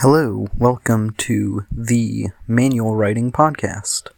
Hello, welcome to the Manual Writing Podcast.